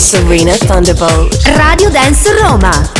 Serena Thunderbolt. Radio Dance Roma.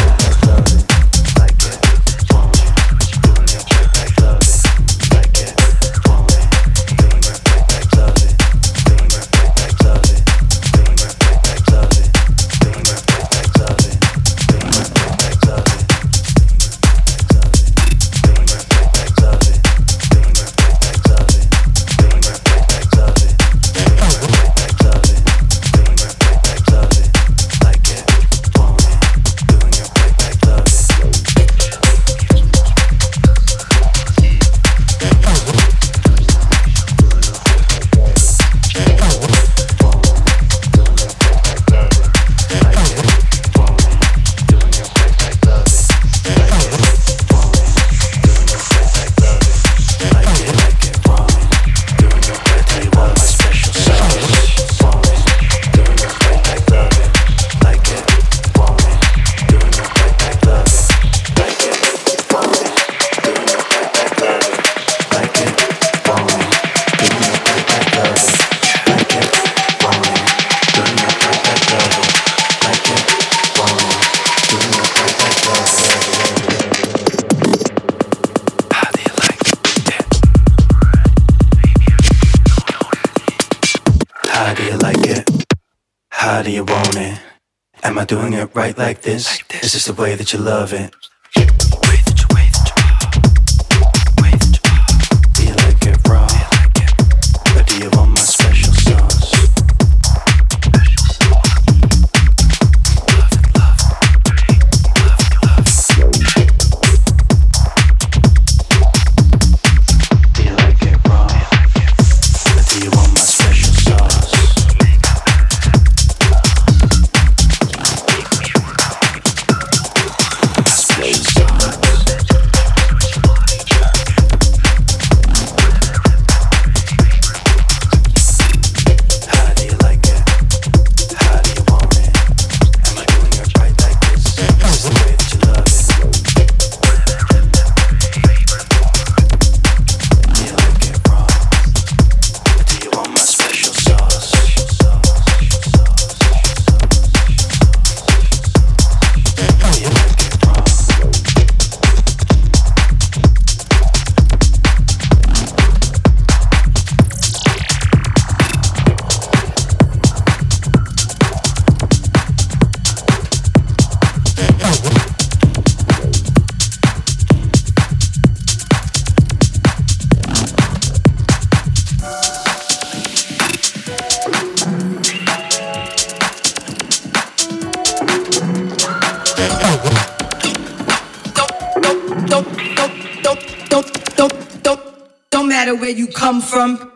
Doing it right like this? Like this. Is this the way that you love it? matter where you come from.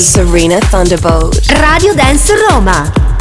Serena Thunderbolt. Radio Dance Roma.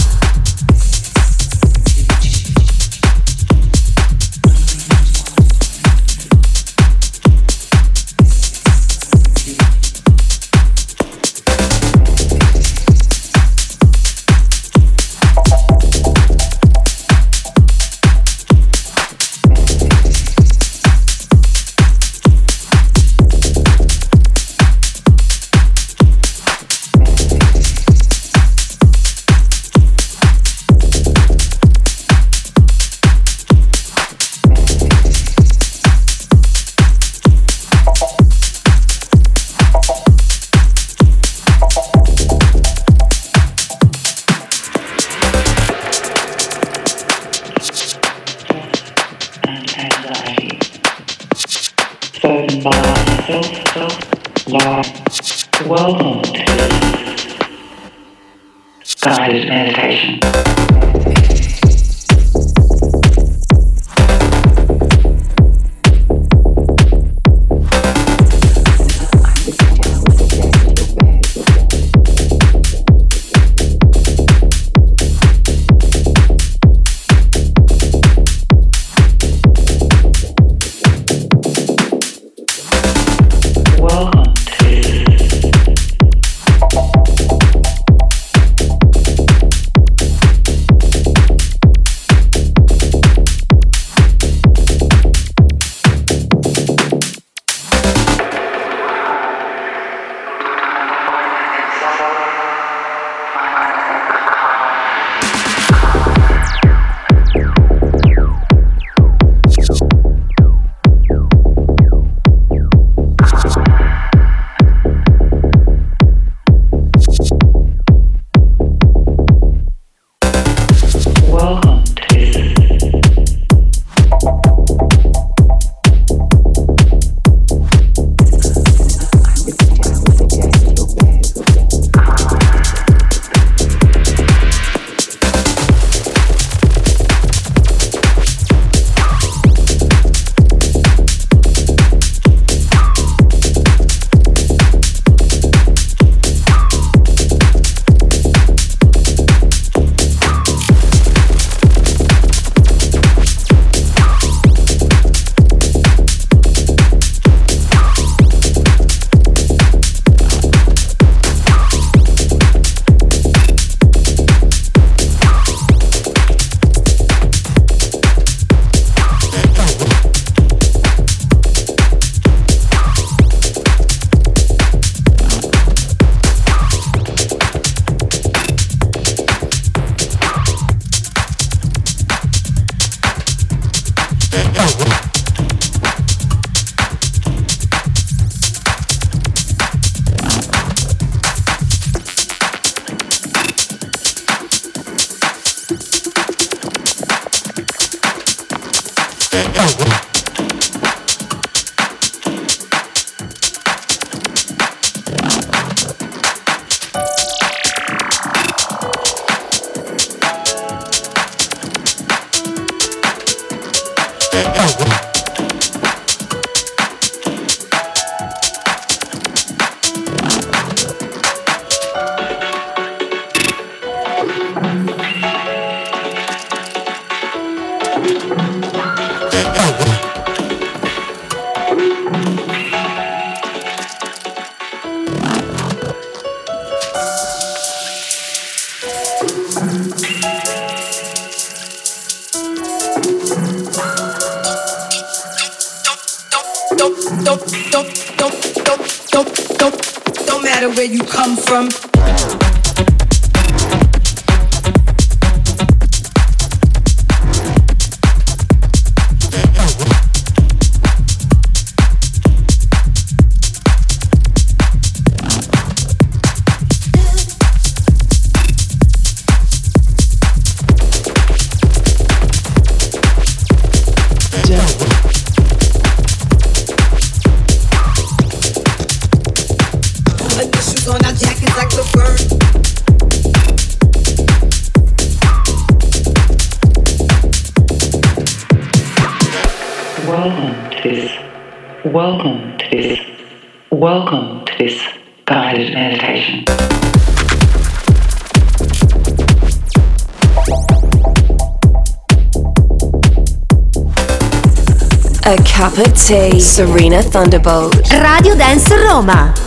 Tea. Serena Thunderbolt. Radio Dance Roma.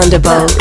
Thunderbolt.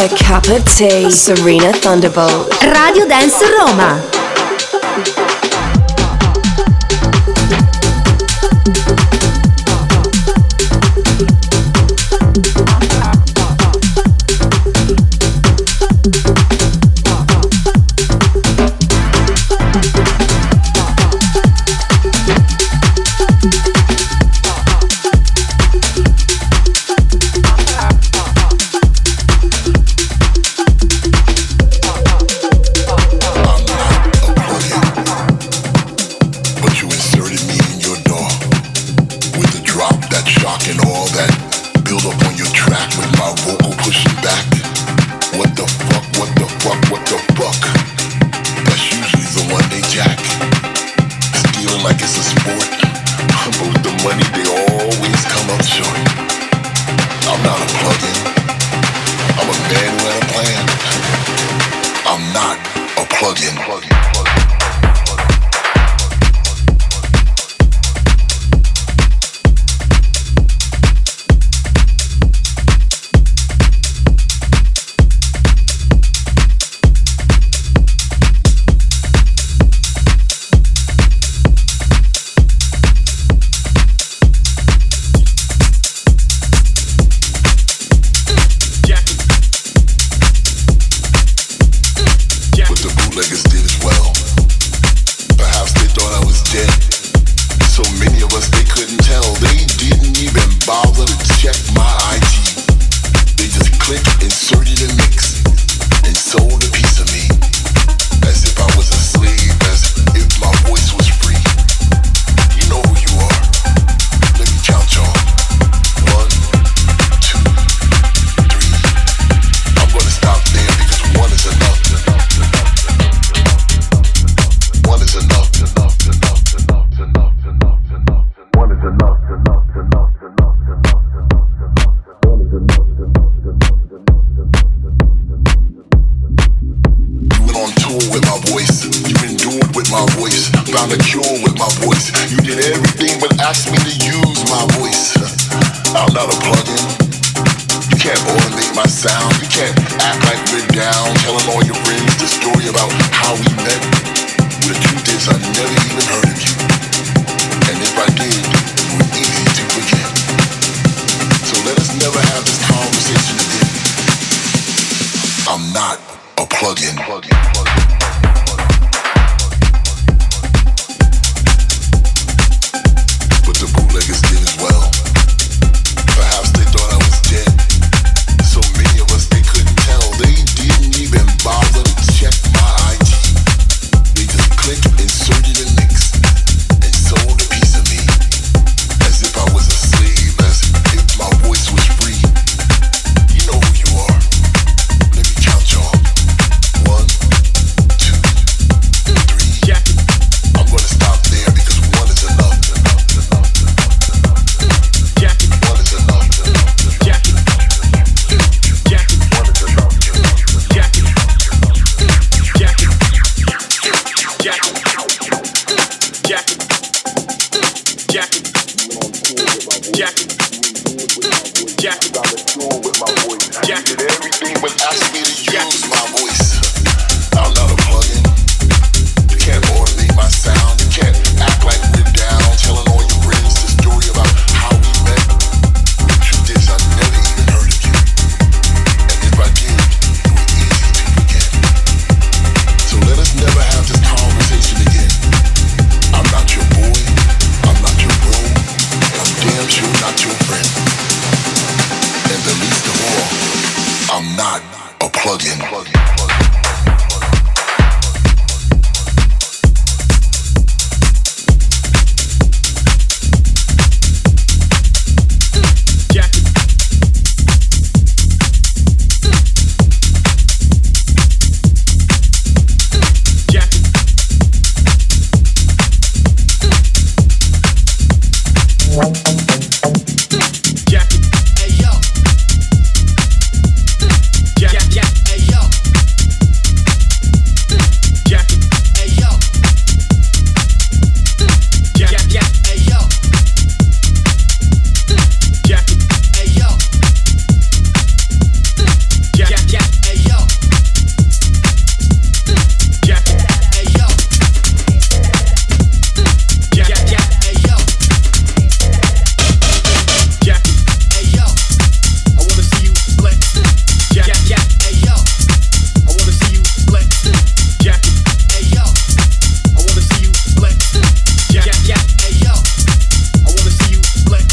A cup of tea. Serena Thunderbolt. Radio Dance Roma.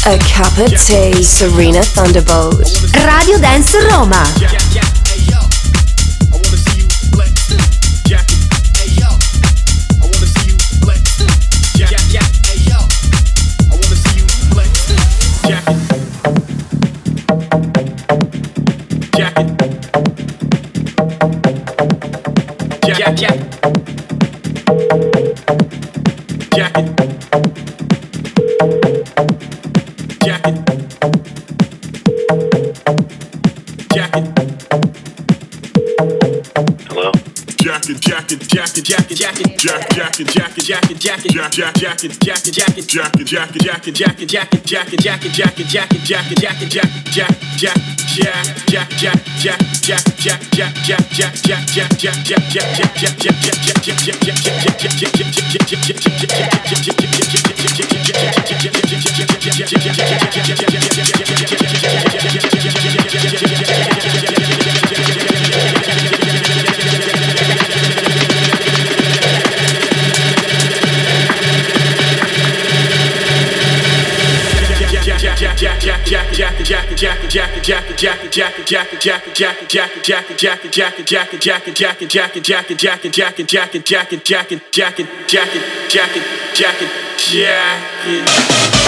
A cup of Thea, Serena Thunderbolt. Radio Dance Roma. Jacket, jacket, jacket, jacket, jacket, jacket, jacket, jacket, jacket, jacket, jacket, jacket, jacket, jacket, jacket, jacket, jacket, jacket, jack, jack, and jack, jack, jack, jack, jack, jack, jack, jack, jack, jack, jack, jack, jack, Serena Thunderbolt. Radio Dance Roma. Still whipping the stainless, stay dangerous, cause most jacket jacket jacket jacket jack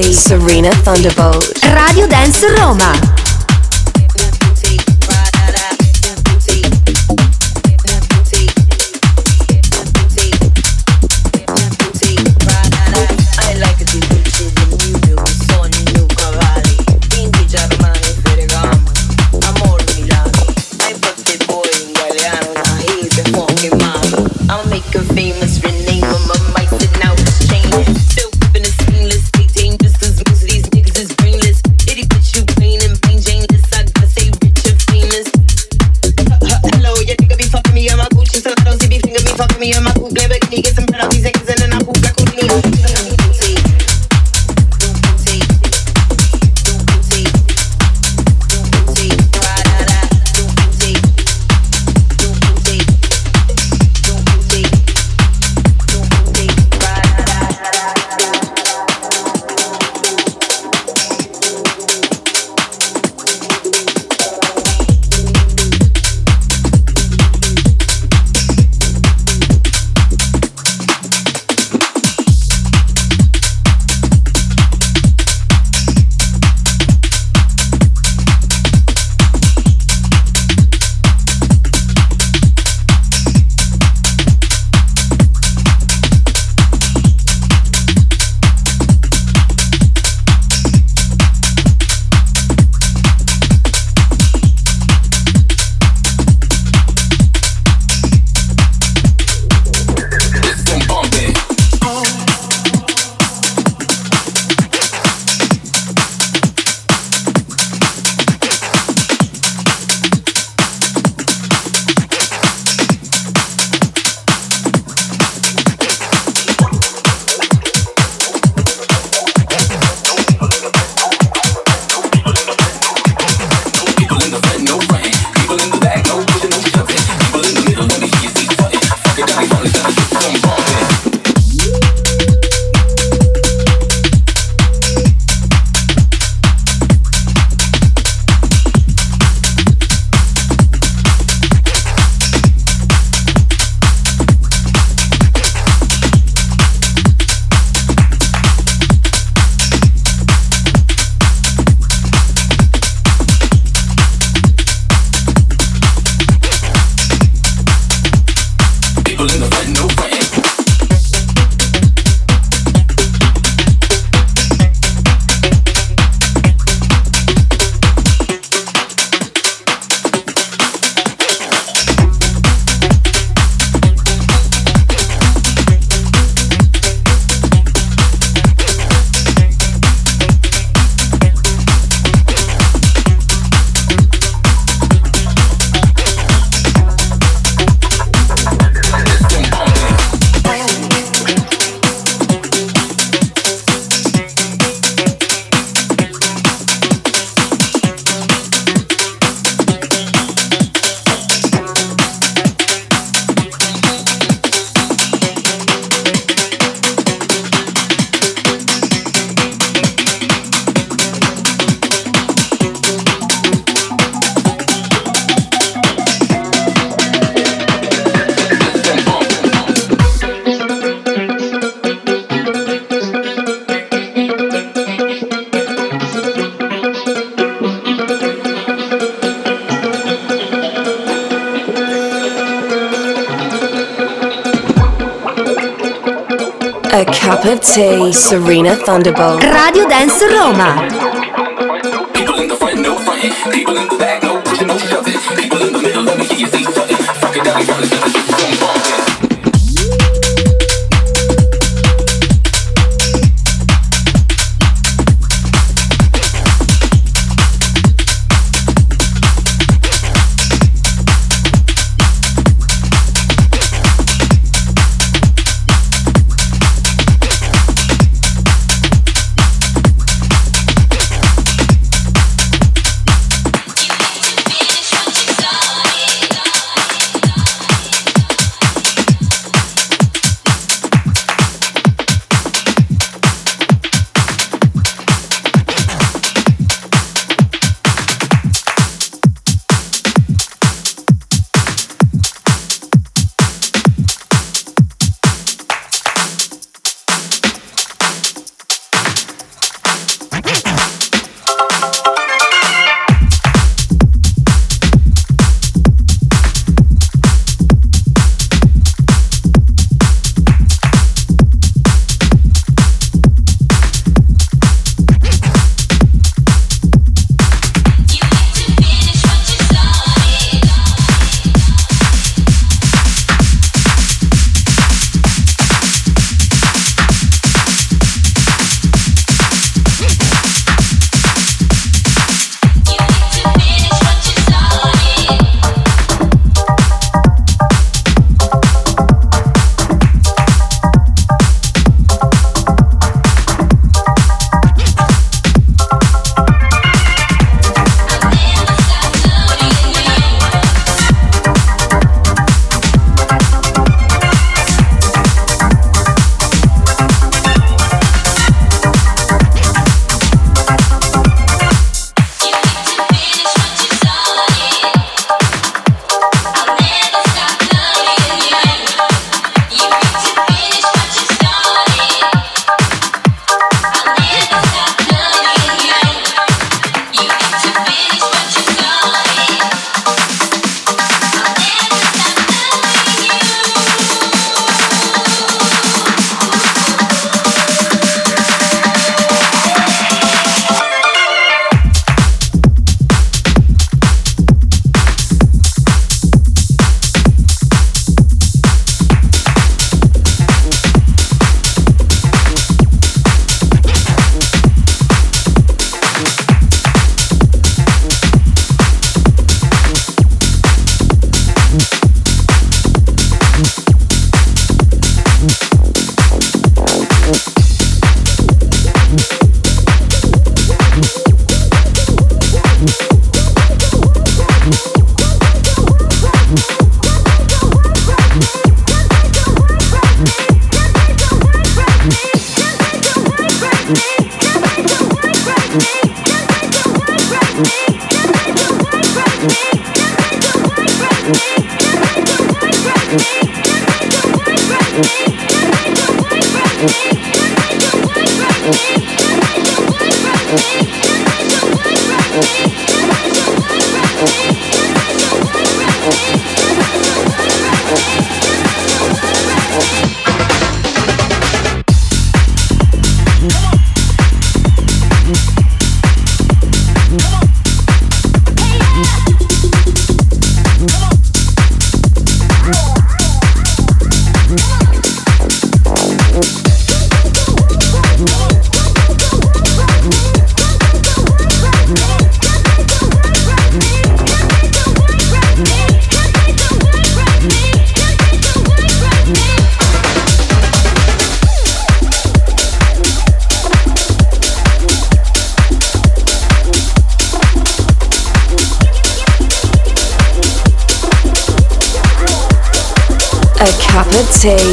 Serena Thunderbolt. Radio Dance Roma. Serena Thunderbolt. Radio Dance Roma.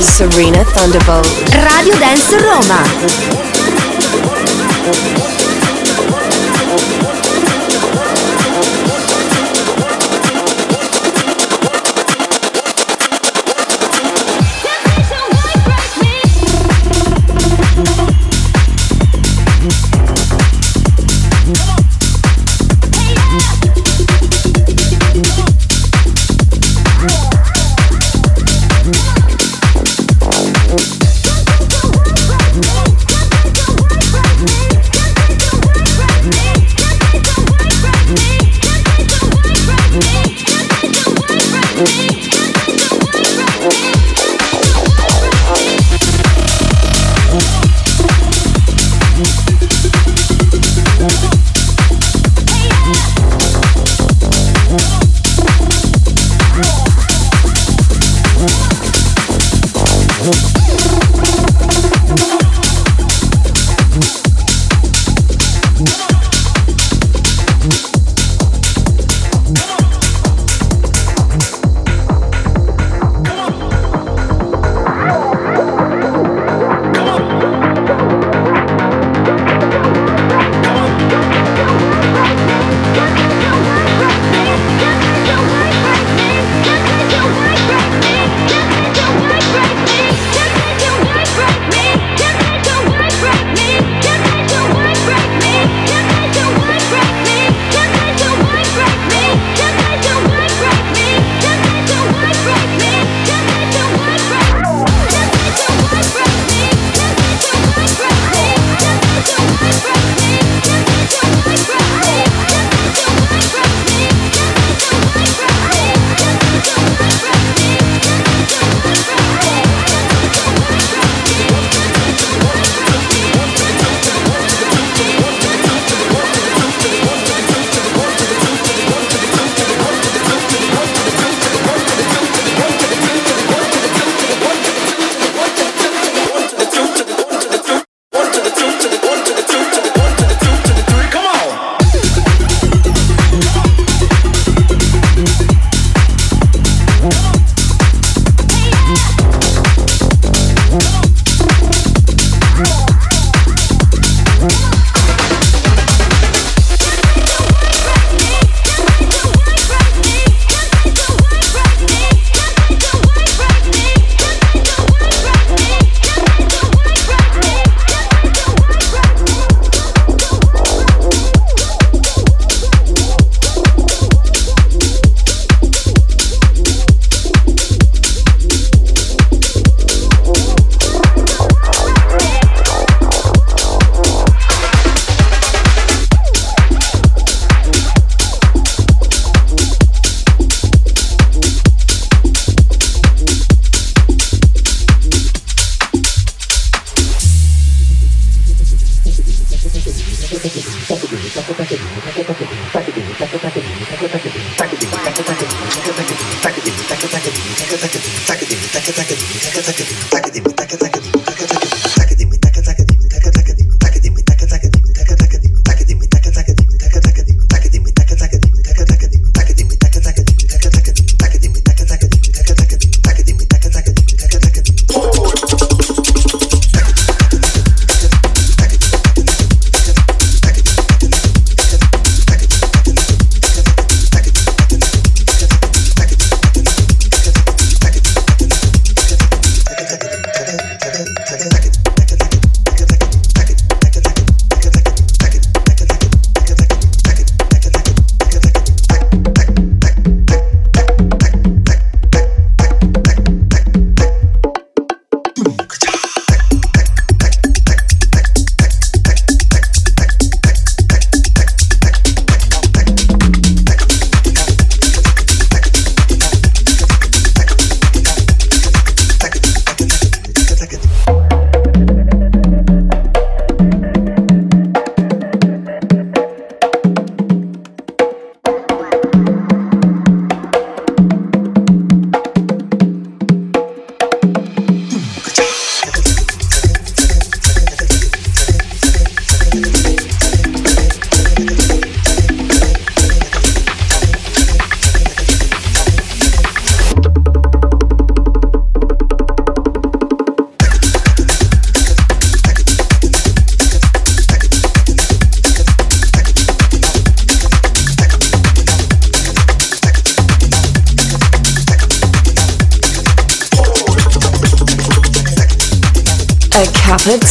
Serena Thunderbolt. Radio Dance Roma.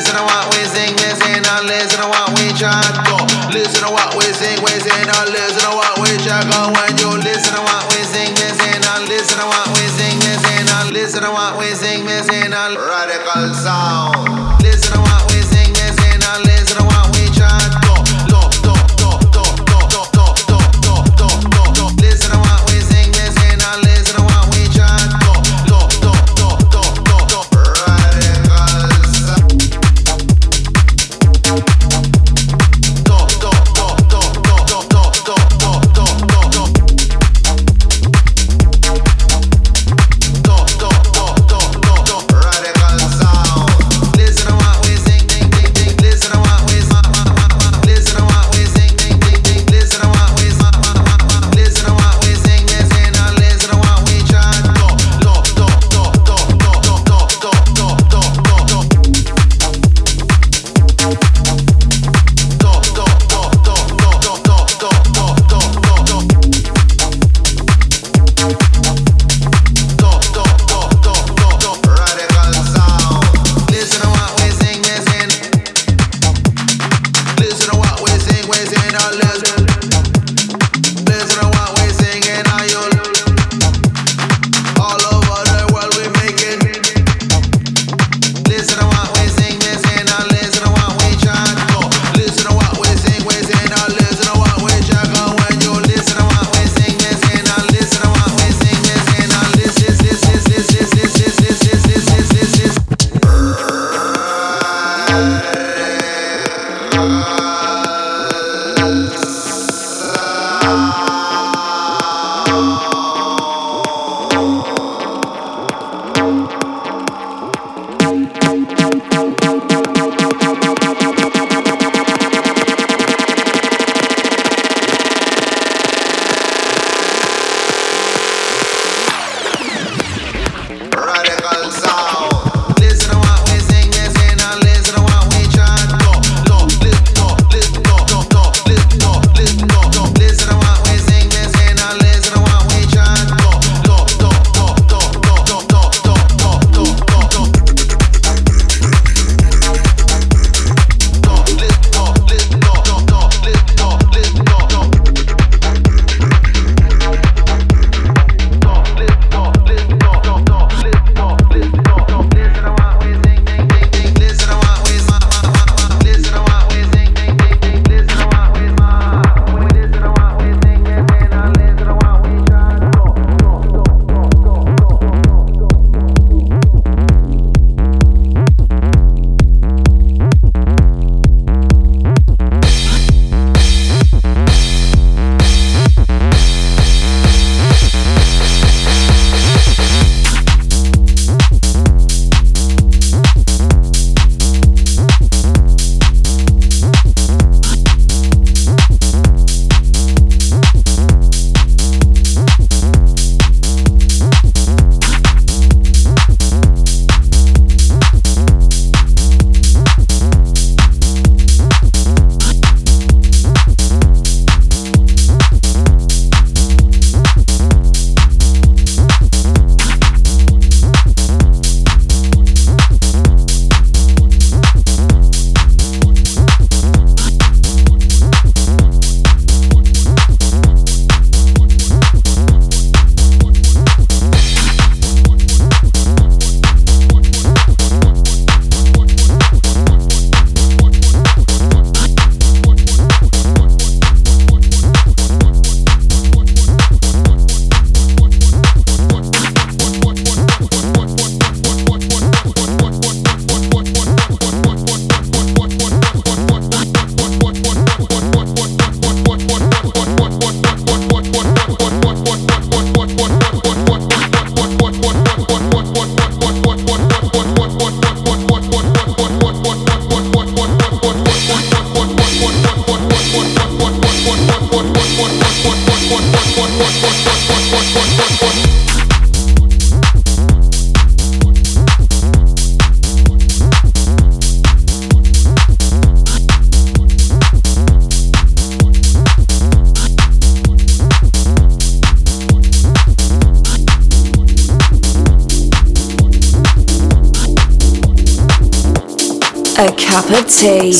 Listen to what we sing, listen, and listen to what we chant. Go. Listen to what we sing, we sing, and listen to what we chant. Go. When you listen to what we sing, listen, and listen to what we sing, listen, and listen to what we sing, listen, and radical sound.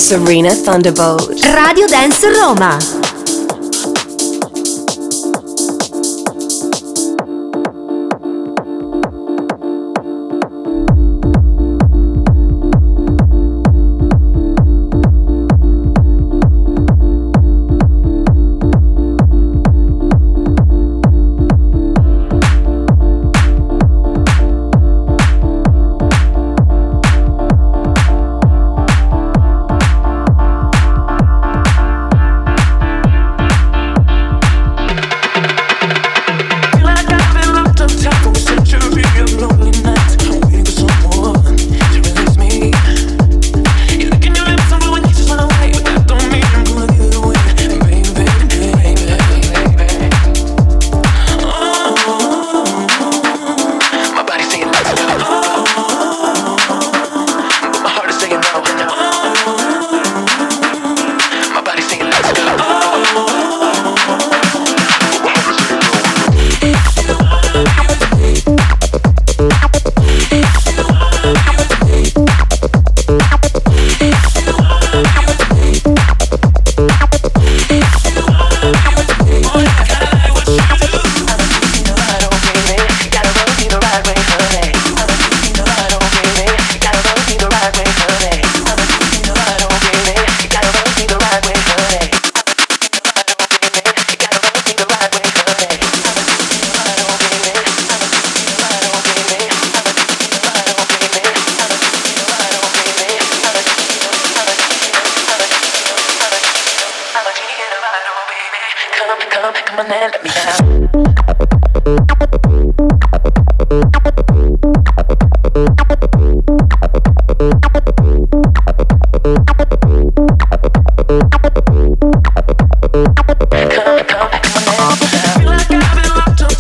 Serena Thunderbolt. Radio Dance Roma.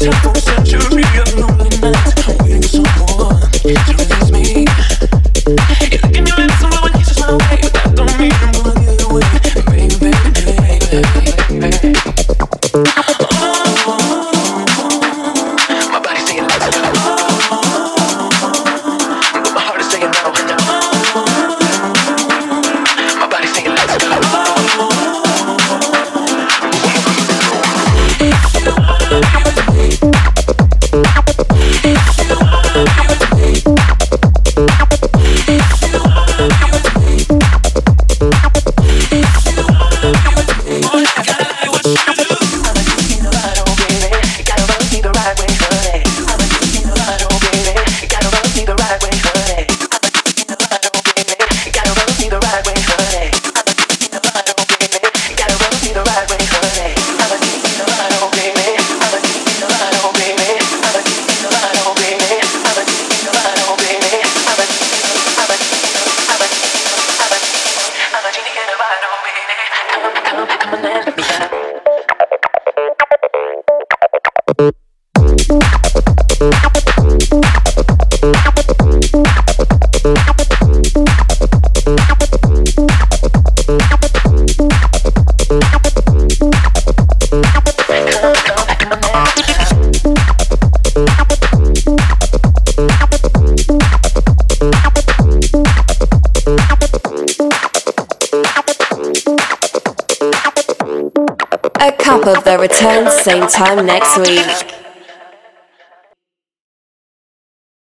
te aconselho time next week.